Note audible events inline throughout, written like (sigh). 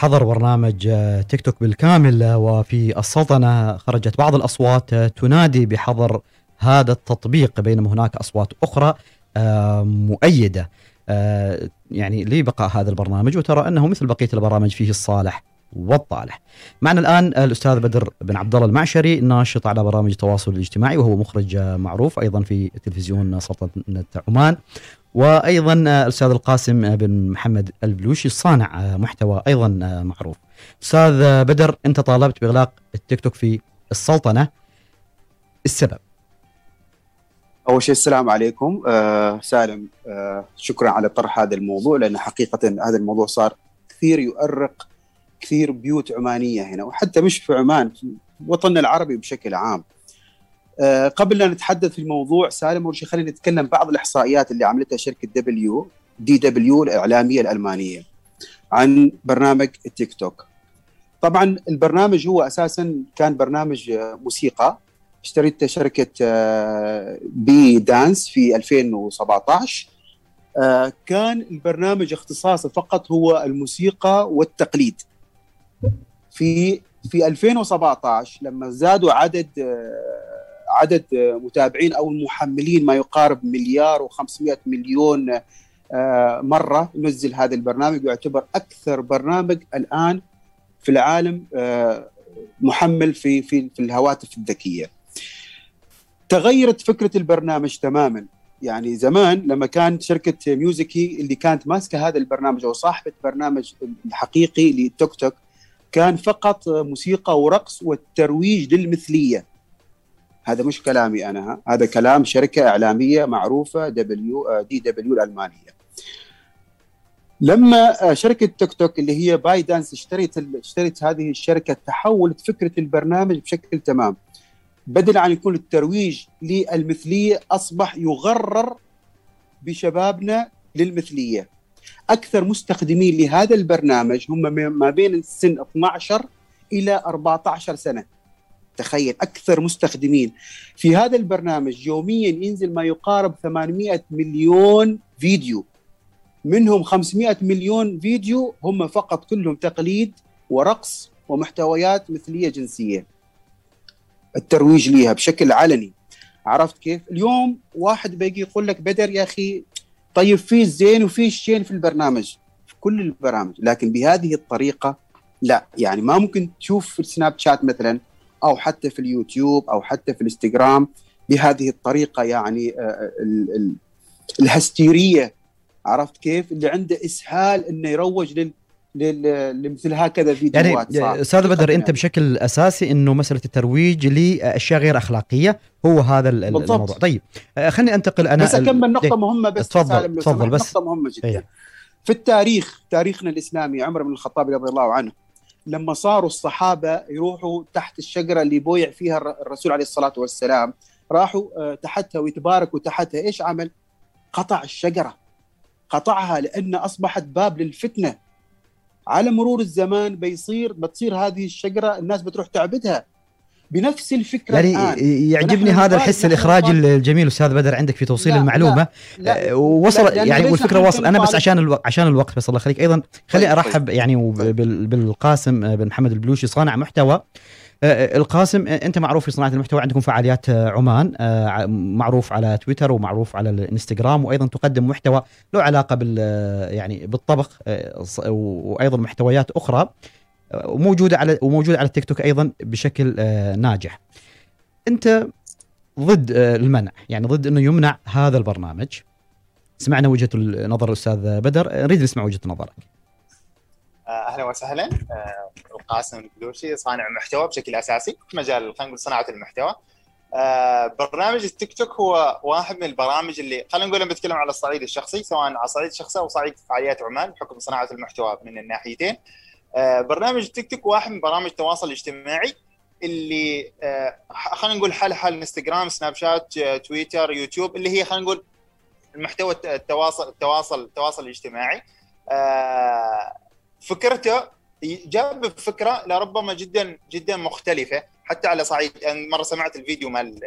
حظر برنامج آه، تيك توك بالكامل آه، وفي السلطنة خرجت بعض الأصوات آه، تنادي بحظر هذا التطبيق بينما هناك أصوات أخرى مؤيدة يعني لبقاء هذا البرنامج وترى أنه مثل بقية البرامج فيه الصالح والطالح. معنا الآن الأستاذ بدر بن عبد الله المعشري ناشط على برامج التواصل الاجتماعي وهو مخرج معروف أيضا في تلفزيون سلطنة عمان وأيضا الأستاذ القاسم بن محمد البلوشي صانع محتوى أيضا معروف. أستاذ بدر أنت طالبت بإغلاق التيك توك في السلطنة السبب أول شيء السلام عليكم آه سالم آه شكرا على طرح هذا الموضوع لأن حقيقة هذا الموضوع صار كثير يؤرق كثير بيوت عمانية هنا وحتى مش في عمان في وطننا العربي بشكل عام. أه قبل لا نتحدث في الموضوع سالم أول شيء خلينا نتكلم بعض الإحصائيات اللي عملتها شركة دبليو DW الإعلامية الألمانية عن برنامج التيك توك. طبعا البرنامج هو أساسا كان برنامج موسيقى. اشتريته شركة آه، ByteDance في 2017 آه، كان البرنامج اختصاصه فقط هو الموسيقى والتقليد. في في 2017 لما زادوا عدد عدد متابعين أو المحملين ما يقارب مليار و500 مليون آه، مرة نزل هذا البرنامج. يعتبر أكثر برنامج الآن في العالم آه، محمل في في في الهواتف الذكية. تغيرت فكرة البرنامج تماما. يعني زمان لما كانت شركة ميوزيكي اللي كانت ماسكة هذا البرنامج أو صاحبة برنامج الحقيقي لتيك توك كان فقط موسيقى ورقص والترويج للمثلية. هذا مش كلامي أنا هذا كلام شركة إعلامية معروفة دبليو DW الألمانية. لما شركة تيك توك اللي هي ByteDance اشترت اشترت هذه الشركة تحولت فكرة البرنامج بشكل تام. بدل عن يكون الترويج للمثلية أصبح يغرر بشبابنا للمثلية. أكثر مستخدمين لهذا البرنامج هم ما بين السن 12 إلى 14 سنة. تخيل أكثر مستخدمين. في هذا البرنامج يوميا ينزل ما يقارب 800 مليون فيديو. منهم 500 مليون فيديو هم فقط كلهم تقليد ورقص ومحتويات مثلية جنسية. الترويج ليها بشكل علني. عرفت كيف؟ اليوم واحد بيجي يقول لك بدر يا أخي طيب في الزين وفي الشين في البرنامج في كل البرامج. لكن بهذه الطريقة لا. يعني ما ممكن تشوف في السناب شات مثلا أو حتى في اليوتيوب أو حتى في الإنستغرام بهذه الطريقة يعني آه، آه، الهستيرية. عرفت كيف؟ اللي عنده إسهال إنه يروج لل لمثل هكذا فيديوهات. يعني أستاذ بدر أنت بشكل أساسي إنه مسألة الترويج لأشياء غير أخلاقية هو هذا بالضبط. الموضوع. طيب آه، خليني أنتقل أنا بس أكمل نقطة مهمة بس تفضل تفضل بس. نقطة مهمة جدا. هي. في التاريخ تاريخنا الإسلامي عمر بن الخطاب رضي الله عنه لما صاروا الصحابة يروحوا تحت الشجرة اللي بويع فيها الرسول عليه الصلاة والسلام راحوا آه، تحتها ويتباركوا تحتها إيش عمل؟ قطع الشجرة. قطعها لأن أصبحت باب للفتنة. على مرور الزمان بيصير بتصير هذه الشجرة الناس بتروح تعبدها. بنفس الفكرة يعني الآن. يعجبني هذا الحس الاخراجي الجميل أستاذ بدر عندك في توصيل لا المعلومة. لا. لا وصل لا يعني والفكرة وصل؟ أنا بس عشان الوقت عشان الوقت بس الله يخليك. أيضا خلي طيب أرحب طيب. يعني طيب. بالقاسم بن محمد البلوشي صانع محتوى. آه، القاسم آه، أنت معروف في صناعة المحتوى عندكم فعاليات آه، عمان معروف على تويتر ومعروف على الإنستغرام وأيضا تقدم محتوى له علاقة بال يعني بالطبخ وأيضا محتويات أخرى. وموجودة على وموجودة على التيك توك أيضا بشكل ناجح. أنت ضد المنع يعني ضد إنه يمنع هذا البرنامج. سمعنا وجهة نظر الأستاذ بدر نريد نسمع وجهة نظرك. آه، أهلا وسهلا آه، القاسم البلوشي صانع محتوى بشكل أساسي في مجال خلينا نقول صناعة المحتوى آه، برنامج التيك توك هو واحد من البرامج اللي خلينا نقول بتكلم على الصعيد الشخصي سواء على الصعيد الشخصي أو صعيد فعاليات عمان بحكم صناعة المحتوى من الناحيتين برنامج التيك توك واحد من برامج التواصل الاجتماعي اللي خلينا نقول حال حال انستغرام سناب شات تويتر يوتيوب اللي هي خلينا نقول المحتوى التواصل التواصل التواصل الاجتماعي. فكرته جاب فكرة لربما جدا جدا مختلفة. حتى على صعيد مرة سمعت الفيديو مال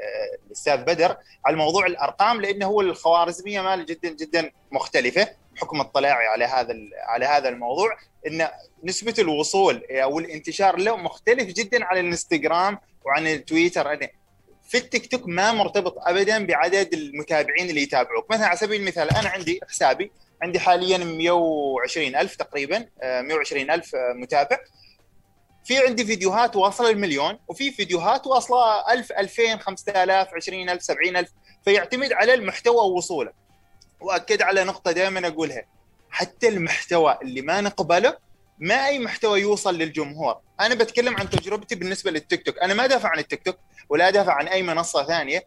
الأستاذ بدر على موضوع الأرقام لأنه هو الخوارزمية مال جدا جدا مختلفة. حكم اطلاعي على هذا على هذا الموضوع إن نسبة الوصول أو الانتشار له مختلف جدا على الإنستغرام وعن التويتر. في التيك توك ما مرتبط ابدا بعدد المتابعين اللي يتابعوك. مثلا على سبيل المثال أنا عندي حسابي عندي حاليا 120 ألف تقريبا 120 ألف متابع. في عندي فيديوهات واصلة المليون وفي فيديوهات واصلة 1000 2000 5000 20000 70000 فيعتمد على المحتوى ووصوله. وأكد على نقطة دائما أقولها. حتى المحتوى اللي ما نقبله ما أي محتوى يوصل للجمهور. أنا بتكلم عن تجربتي بالنسبة للتيك توك. أنا ما دافع عن التيك توك ولا دافع عن أي منصة ثانية.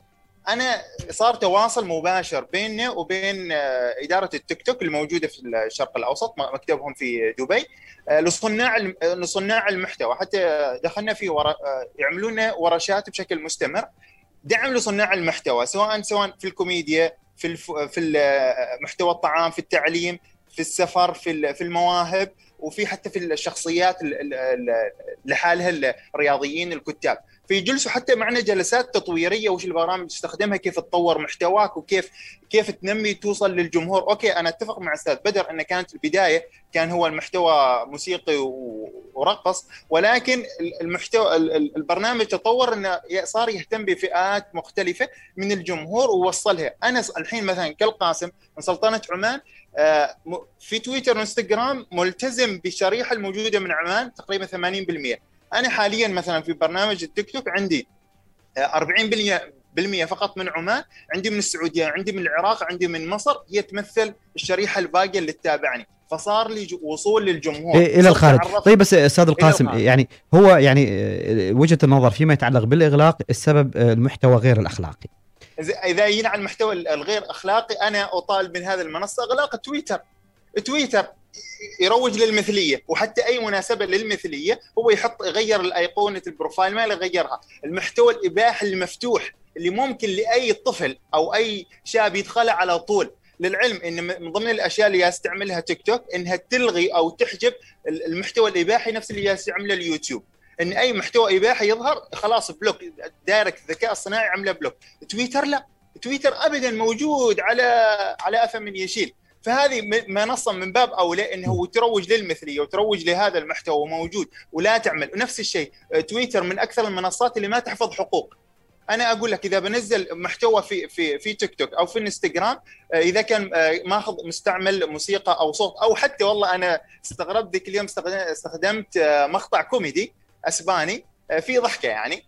أنا صار تواصل مباشر بيننا وبين آه، إدارة التيك توك الموجودة في الشرق الأوسط مكتبهم في دبي آه، لصناع لصناع المحتوى. حتى دخلنا في آه، يعملون ورشات بشكل مستمر. دعم لصناع المحتوى سواء سواء في الكوميديا في الف... في محتوى الطعام في التعليم في السفر في في المواهب وفي حتى في الشخصيات لحالها الرياضيين الكتاب. فيجلسوا حتى معنا جلسات تطويرية وش البرامج تستخدمها كيف تطور محتواك وكيف كيف تنمي توصل للجمهور. أوكي أنا أتفق مع أستاذ بدر إن كانت البداية كان هو المحتوى موسيقي ورقص ولكن المحتوى البرنامج تطور إنه صار يهتم بفئات مختلفة من الجمهور ووصلها. أنا الحين مثلا كالقاسم من سلطنة عمان آه، في تويتر وإنستغرام ملتزم بالشريحه الموجودة من عمان تقريبا 80% أنا حاليا مثلا في برنامج التيك توك عندي 40% آه، فقط من عمان عندي من السعودية عندي من العراق عندي من مصر هي تمثل الشريحة الباقية اللي تتابعني. فصار لي وصول للجمهور. إيه إلى الخارج. طيب بس أستاذ القاسم يعني هو يعني آه، وجهة النظر فيما يتعلق بالإغلاق السبب آه، المحتوى غير الأخلاقي. إذا جينا على المحتوى الغير أخلاقي أنا أطالب من هذه المنصة إغلاق تويتر. تويتر يروج للمثلية وحتى أي مناسبة للمثلية هو يحط يغير الأيقونة ال profile ما يغيرها. المحتوى الاباحي المفتوح اللي ممكن لأي طفل أو أي شاب يدخله على طول. للعلم إن من ضمن الأشياء اللي يستعملها تيك توك إنها تلغي أو تحجب المحتوى الإباحي نفس اللي يستعمله اليوتيوب. إن أي محتوى إباحي يظهر خلاص block direct الذكاء الصناعي عمله block. تويتر لا. تويتر ابدا موجود على على افا من يشيل. فهذه منصة من باب أولى إنه تروج للمثلية وتروج لهذا المحتوى موجود ولا تعمل. ونفس الشيء آه، تويتر من أكثر المنصات اللي ما تحفظ حقوق. أنا أقول لك إذا بنزل محتوى في في في تيك توك أو في إنستغرام آه، إذا كان آه، ماخذ مستعمل موسيقى أو صوت أو حتى والله أنا استغربت ذيك اليوم استخدمت مقطع كوميدي أسباني في ضحكة يعني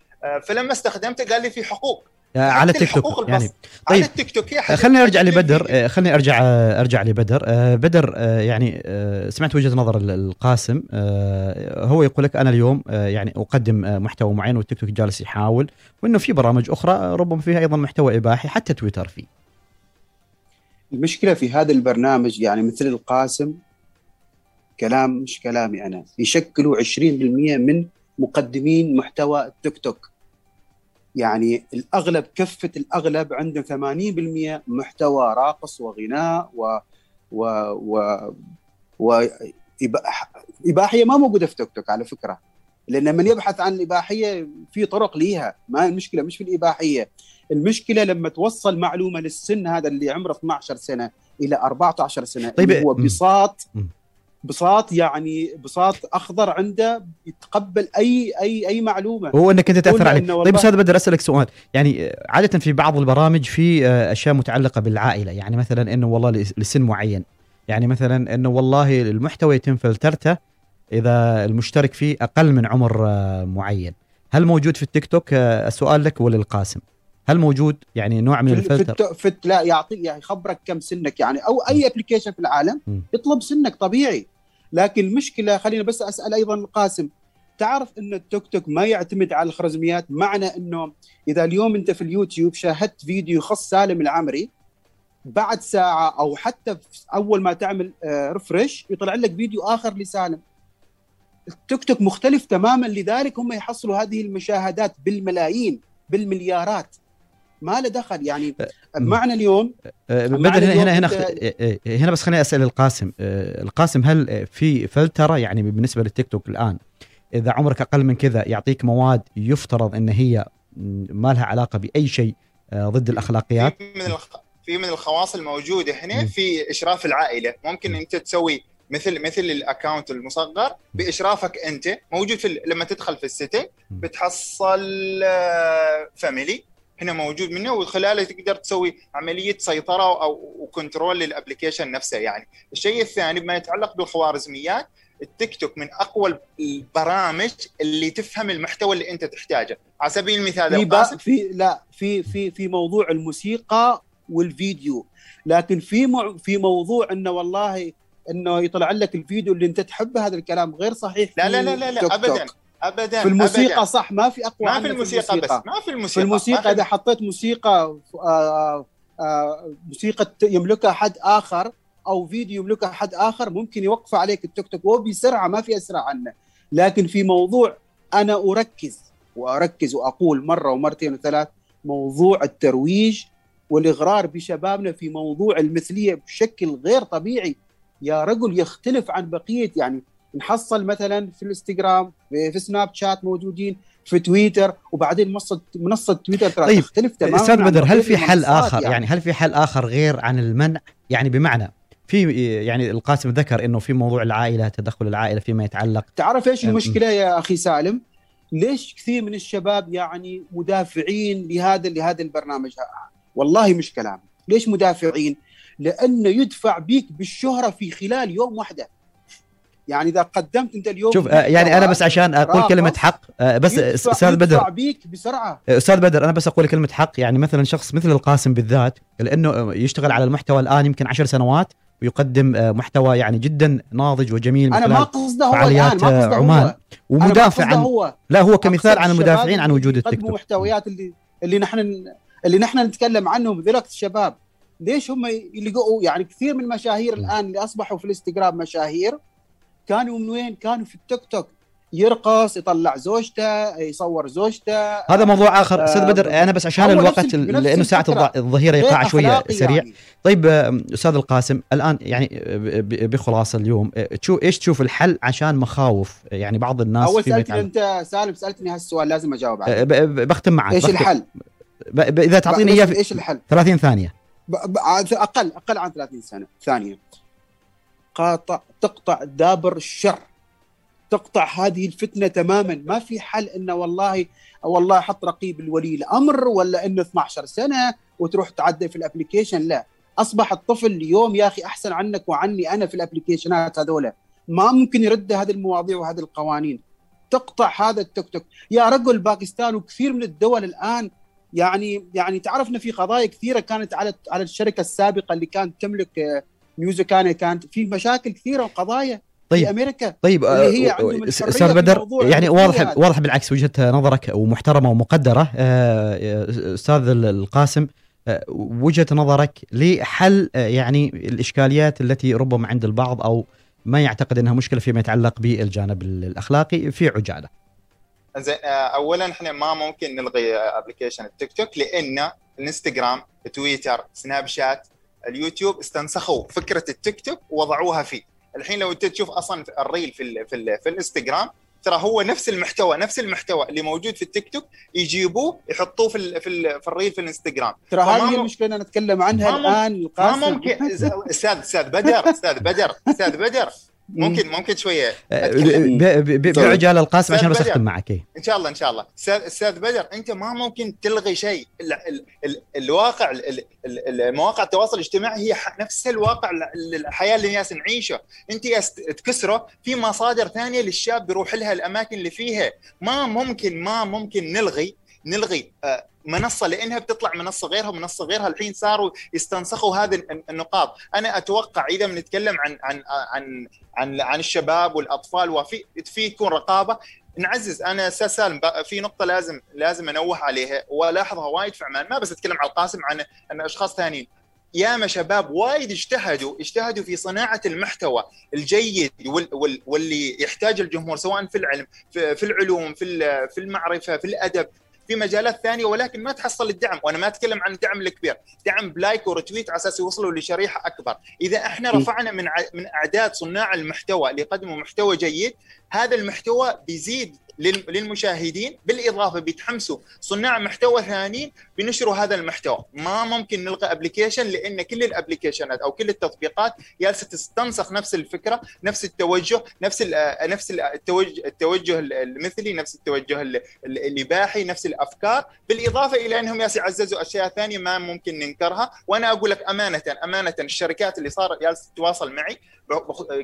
فلما استخدمته قال لي في حقوق. على التيك توك يعني. طيب على التيك توك يا خليني أرجع لبدر آه، خليني أرجع آه، أرجع لبدر. بدر يعني سمعت وجهة نظر القاسم هو يقول لك أنا اليوم يعني أقدم محتوى معين والتيك توك جالس يحاول وإنه في برامج أخرى ربما فيها أيضا محتوى إباحي حتى تويتر فيه. المشكلة في هذا البرنامج يعني مثل القاسم كلام مش كلامي أنا يشكلوا 20% من مقدمين محتوى التيك توك. يعني الأغلب كفة الأغلب عندهم 80% محتوى راقص وغناء و و و, و إباحية ما موجودة في توك توك على فكرة. لأن من يبحث عن الاباحيه في طرق ليها. ما المشكلة؟ مش في الإباحية. المشكلة لما توصل معلومة للسن هذا اللي عمره 12 سنة إلى 14 سنة طيب هو بساط بساط يعني بساط أخضر عنده يتقبل أي أي أي معلومة. هو إنك أنت تأثر عليه. طيب أستاذ بدر أسألك سؤال. يعني عادة في بعض البرامج في آه، أشياء متعلقة بالعائلة. يعني مثلا إنه والله لسن معين. يعني مثلا إنه والله المحتوى يتم فلترته إذا المشترك فيه أقل من عمر آه، معين. هل موجود في التيك توك؟ آه، السؤال لك وللقاسم. هل موجود يعني نوع من الفلتر؟ في, في لا يعطيك يعني يخبرك كم سنك يعني أو أي application في العالم يطلب سنك طبيعي. لكن المشكلة خلينا بس أسأل أيضا القاسم تعرف إن التيك توك ما يعتمد على الخوارزميات معنى إنه إذا اليوم أنت في اليوتيوب شاهدت فيديو يخص سالم العمري بعد ساعة أو حتى أول ما تعمل ريفرش آه، يطلع لك فيديو آخر لسالم. التيك توك مختلف تماما لذلك هم يحصلوا هذه المشاهدات بالملايين بالمليارات. ما له دخل. يعني معنى اليوم. بدل هنا هنا هنا هنا بس خليني أسأل القاسم. القاسم هل في فلترة يعني بالنسبة للتيك توك الآن؟ إذا عمرك أقل من كذا يعطيك مواد يفترض إن هي ما لها علاقة بأي شيء ضد الأخلاقيات؟ في من في من الخواص الموجودة هنا في إشراف العائلة. ممكن أنت تسوي مثل مثل ال account المصغر بإشرافك أنت. موجود في لما تدخل في ال setting بتحصل family هنا موجود منه وخلاله تقدر تسوي عملية سيطرة أو و control لل application نفسه يعني. الشيء الثاني بما يتعلق بالخوارزميات التيك توك من أقوى البرامج اللي تفهم المحتوى اللي أنت تحتاجه. على سبيل المثال في, في لا في في في موضوع الموسيقى والفيديو. لكن في مع في موضوع إنه والله إنه يطلع لك الفيديو اللي أنت تحبه هذا الكلام غير صحيح لا لا لا لا, لا ابدا. ابدا في الموسيقى أبداً. صح ما في أقوى ما في الموسيقى, في الموسيقى بس ما في الموسيقى. في الموسيقى إذا حطيت موسيقى آآ آآ موسيقى يملكها حد آخر أو فيديو يملكها حد آخر ممكن يوقف عليك التيك توك هو بسرعة ما في أسرع عنه. لكن في موضوع أنا أركز وأركز وأقول مرة ومرتين وثلاث موضوع الترويج والإغرار بشبابنا في موضوع المثلية بشكل غير طبيعي. يا رجل يختلف عن بقية يعني نحصل مثلا في الإنستغرام في سناب شات موجودين في تويتر وبعدين منصه منصة تويتر ترى طيب تختلف تماما أستاذ بدر هل في حل آخر يعني. يعني هل في حل آخر غير عن المنع يعني بمعنى في يعني القاسم ذكر إنه في موضوع العائلة تدخل العائلة فيما يتعلق تعرف إيش المشكلة يا أخي سالم؟ ليش كثير من الشباب يعني مدافعين لهذا لهذا البرنامج والله مش كلام ليش مدافعين؟ لأنه يدفع بيك بالشهرة في خلال يوم واحدة يعني إذا قدمت أنت اليوم شوف آه يعني أنا بس عشان أقول كلمة حق آه بس أستاذ بدر. بيك بسرعة. أستاذ بدر أنا بس أقول كلمة حق يعني مثلا شخص مثل القاسم بالذات لأنه يشتغل على المحتوى الآن يمكن عشر سنوات ويقدم محتوى يعني جدا ناضج وجميل أنا ما قصده هو فعاليات الآن ما قصده عمان. هو. ومدافع عن هو. لا هو كمثال عن المدافعين عن وجود التيك توك. محتويات اللي اللي نحن اللي نحن نتكلم عنهم ذلك الشباب. ليش هم يلقوا يعني كثير من المشاهير الآن اللي أصبحوا في الإنستغرام مشاهير؟ كانوا من وين؟ كانوا في التيك توك. يرقص يطلع زوجته يصور زوجته. هذا موضوع آخر. أستاذ بدر أنا بس عشان الوقت لأنه ساعة الظهيرة ايقاع شوية سريع يعني. طيب أستاذ القاسم الآن يعني بخلاصة اليوم تشوف إيش تشوف الحل عشان مخاوف؟ يعني بعض الناس أول سالتني أنت سالم سألتني هالسؤال لازم أجاوب عليه. بختم معك إيش بختم. الحل؟ إذا تعطيني إياه إيش الحل؟ 30 ثانية. أقل أقل عن 30 سنه ثانية. قاطع تقطع دابر الشر. تقطع هذه الفتنة تماما. ما في حل إنه والله والله حط رقيب الولي الأمر ولا إنه 12 سنة وتروح تعدل في ال application لا. أصبح الطفل اليوم يا أخي أحسن عنك وعني أنا في ال application ات هذولا ما ممكن يرد هذه المواضيع وهذه القوانين. تقطع هذا التيك توك. يا رجل باكستان وكثير من الدول الآن يعني يعني تعرفنا في قضايا كثيرة كانت على على الشركة السابقة اللي كانت تملك Musical.ly كانت في مشاكل كثيرة وقضايا طيب. في أمريكا طيب اللي هي عندهم أستاذ بدر يعني واضح واضح بالعكس وجهة نظرك ومحترمة ومقدرة. أستاذ القاسم وجهة نظرك لحل يعني الإشكاليات التي ربما عند البعض أو ما يعتقد إنها مشكلة فيما يتعلق بالجانب الأخلاقي في عجالة. زين اولا إحنا ما ممكن نلغي application التيك توك لأن الإنستغرام، تويتر، سناب شات، اليوتيوب استنسخوا فكرة التيك توك ووضعوها فيه. الحين لو انت تشوف أصلا الريل في ال في, ال في الإنستغرام ترى هو نفس المحتوى نفس المحتوى اللي موجود في التيك توك يجيبوه يحطوه في ال في, ال في الريل في الإنستغرام. ترى هذه المشكلة أنا أتكلم عنها الآن القاسم. ما ممكن (laughs) أستاذ أستاذ بدر أستاذ بدر أستاذ بدر. ممكن ممكن شوية. بعجاله القاسم عشان بس أختم معك إيه. إن شاء الله إن شاء الله. أستاذ بدر أنت ما ممكن تلغي شيء. ال ال ال الواقع المواقع التواصل الاجتماعي هي نفس الواقع الحياة اللي الناس نعيشه أنت تكسره في مصادر ثانية للشاب بيروح لها الأماكن اللي فيها. ما ممكن ما ممكن نلغي نلغي منصة لإنها بتطلع منصة غيرها ومنصة غيرها الحين صاروا يستنسخوا هذه النقاط. أنا أتوقع إذا بنتكلم عن عن عن عن عن الشباب والأطفال وفي في تكون رقابة. نعزز أنا سالم في نقطة لازم لازم أنوه عليها وألاحظها وايد في عمان. ما بس أتكلم عن القاسم عن عن أشخاص ثانيين. ياما شباب وايد اجتهدوا اجتهدوا في صناعة المحتوى الجيد وال وال واللي يحتاج الجمهور سواء في العلم في, في العلوم في في المعرفة في الأدب. في مجالات ثانية ولكن ما تحصل الدعم وأنا ما أتكلم عن الدعم الكبير. دعم ب like و retweet على أساس يوصلوا لشريحة أكبر. إذا إحنا رفعنا من من أعداد صناع المحتوى اللي يقدموا محتوى جيد هذا المحتوى بيزيد للمشاهدين بالإضافة بيتحمسوا صناع محتوى ثانيين بنشروا هذا المحتوى. ما ممكن نلغى application لأن كل ال application ات أو كل التطبيقات جالسة تستنسخ نفس الفكرة نفس التوجه نفس ال نفس التوجه التوجه المثلي نفس التوجه الإباحي نفس الأفكار. بالإضافة إلى أنهم يعززوا أشياء ثانية ما ممكن ننكرها. وأنا أقول لك أمانة أمانة الشركات اللي صار جالسة تتواصل معي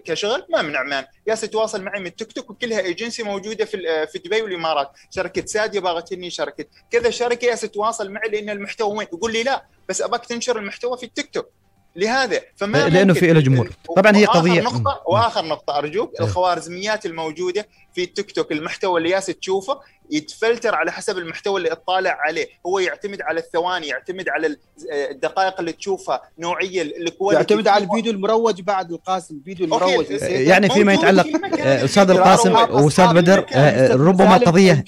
كشغل ما من عمان جالسة تتواصل معي من تيك توك وكلها ايجنسي موجودة في في دبي والإمارات. شركة ساديه باغتني شركة. كذا شركة تتواصل معي لأن المحتوى وين؟ يقول لي لا بس ابغاك تنشر المحتوى في التيك توك. لهذا فما لأنه في له جمهور. طبعا هي قضية. نقطه وآخر نقطة. ارجوك إيه. الخوارزميات الموجودة في التيك توك المحتوى اللي ياس تشوفه يتفلتر على حسب المحتوى اللي اطالع عليه. هو يعتمد على الثواني يعتمد على الدقائق اللي تشوفها نوعية ال quality. يعتمد على الفيديو المروج بعد القاسم الفيديو المروج. يعني فيما يتعلق أستاذ القاسم وأستاذ بدر آه، ربما قضية.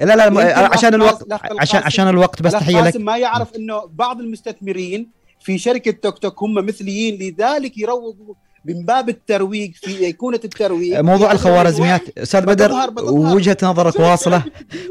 لا لا عشان الوقت عشان عشان الوقت بس تحيه لك ما يعرف إنه بعض المستثمرين في شركة تيك توك هم مثليين لذلك يروجوا من باب الترويج في أيقونة الترويج. موضوع الخوارزميات. أستاذ بدر وجهه نظرك واصلة؟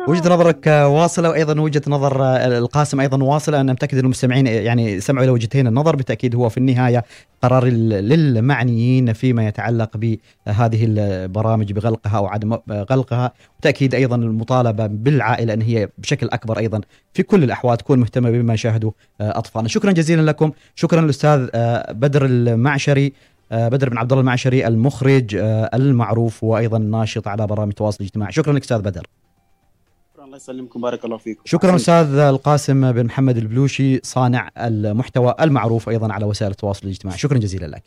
وجهة نظرك واصلة وأيضا وجهة نظر القاسم أيضا واصلة. أنا متأكد إن المستمعين يعني سمعوا إلى وجهتين. النظر بالتأكيد هو في النهاية قرار للمعنيين فيما يتعلق بهذه البرامج بغلقها أو عدم غلقها. وتأكيد أيضا المطالبة بالعائلة إن هي بشكل أكبر أيضا في كل الأحوال تكون مهتمة بما يشاهده أطفالنا. شكرا جزيلا لكم. شكرا الاستاذ بدر المعشري. آه، بدر بن عبد الله المعشري المخرج آه، المعروف وأيضا ناشط على برامج التواصل الاجتماعي. شكرا لك أستاذ بدر. الله يسلمكم بارك الله فيكم. شكرا أستاذ القاسم بن محمد البلوشي صانع المحتوى المعروف أيضا على وسائل التواصل الاجتماعي. شكرا جزيلا لك.